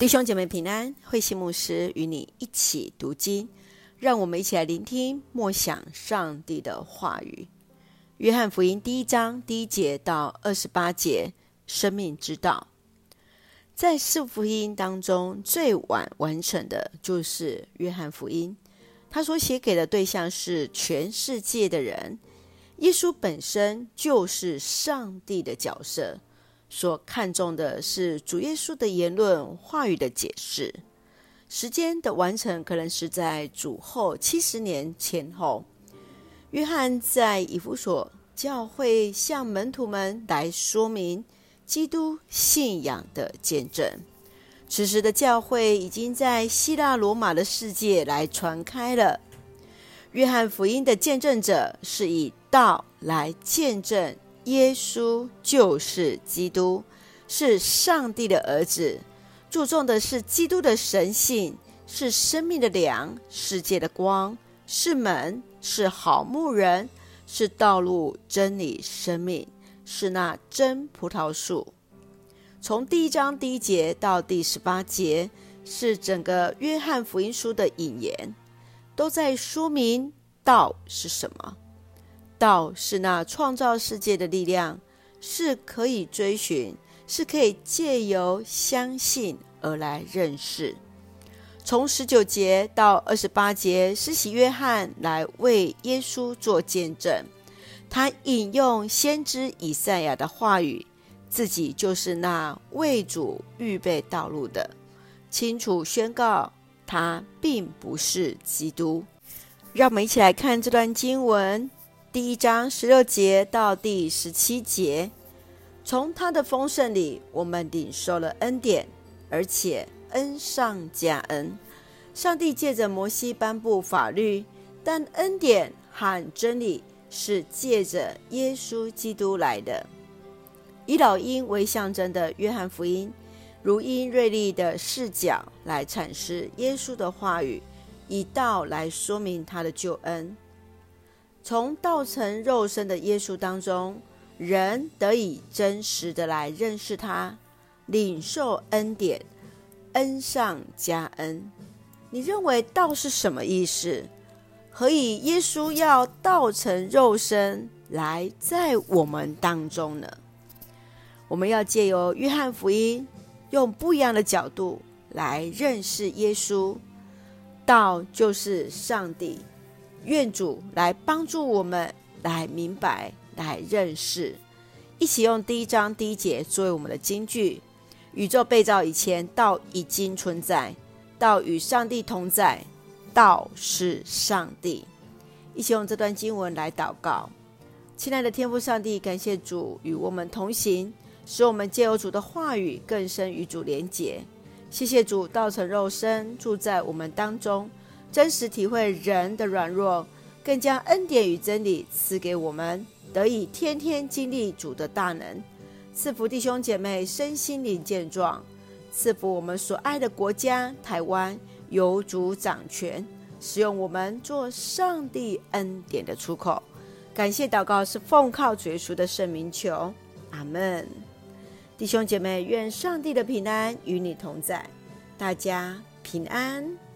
弟兄姐妹平安，慧馨牧师与你一起读经，让我们一起来聆听默想上帝的话语。约翰福音第一章第一节到二十八节，生命之道。在四福音当中，最晚完成的就是约翰福音，他所写给的对象是全世界的人。耶稣本身就是上帝的角色。所看重的是主耶稣的言论、话语的解释。时间的完成可能是在主后七十年前后。约翰在以弗所教会向门徒们来说明基督信仰的见证。此时的教会已经在希腊罗马的世界来传开了。约翰福音的见证者是以道来见证。耶稣就是基督，是上帝的儿子，注重的是基督的神性，是生命的粮，世界的光，是门，是好牧人，是道路、真理、生命，是那真葡萄树。从第一章第一节到第十八节，是整个约翰福音书的引言，都在说明道是什么。道是那创造世界的力量，是可以追寻，是可以借由相信而来认识。从十九节到二十八节，施洗约翰来为耶稣做见证，他引用先知以赛亚的话语，自己就是那为主预备道路的，清楚宣告他并不是基督。让我们一起来看这段经文。第一章十六节到第十七节，从他的丰盛里，我们领受了恩典，而且恩上加恩。上帝借着摩西颁布法律，但恩典和真理是借着耶稣基督来的。以老鹰为象征的约翰福音，如鹰锐利的视角来阐释耶稣的话语，以道来说明他的救恩。从道成肉身的耶稣当中，人得以真实的来认识他，领受恩典，恩上加恩。你认为道是什么意思？何以耶稣要道成肉身来在我们当中呢？我们要借由约翰福音，用不一样的角度来认识耶稣。道就是上帝。愿主来帮助我们来明白、来认识，一起用第一章第一节作为我们的金句。宇宙被造以前，道已经存在，道与上帝同在，道是上帝。一起用这段经文来祷告。亲爱的天父上帝，感谢主与我们同行，使我们借由主的话语更深与主连结。谢谢主道成肉身住在我们当中。真实体会人的软弱，更将恩典与真理赐给我们，得以天天经历主的大能，赐福弟兄姐妹身心灵健壮，赐福我们所爱的国家台湾由主掌权，使用我们做上帝恩典的出口。感谢祷告是奉靠主耶稣的圣名求，阿门。弟兄姐妹，愿上帝的平安与你同在，大家平安。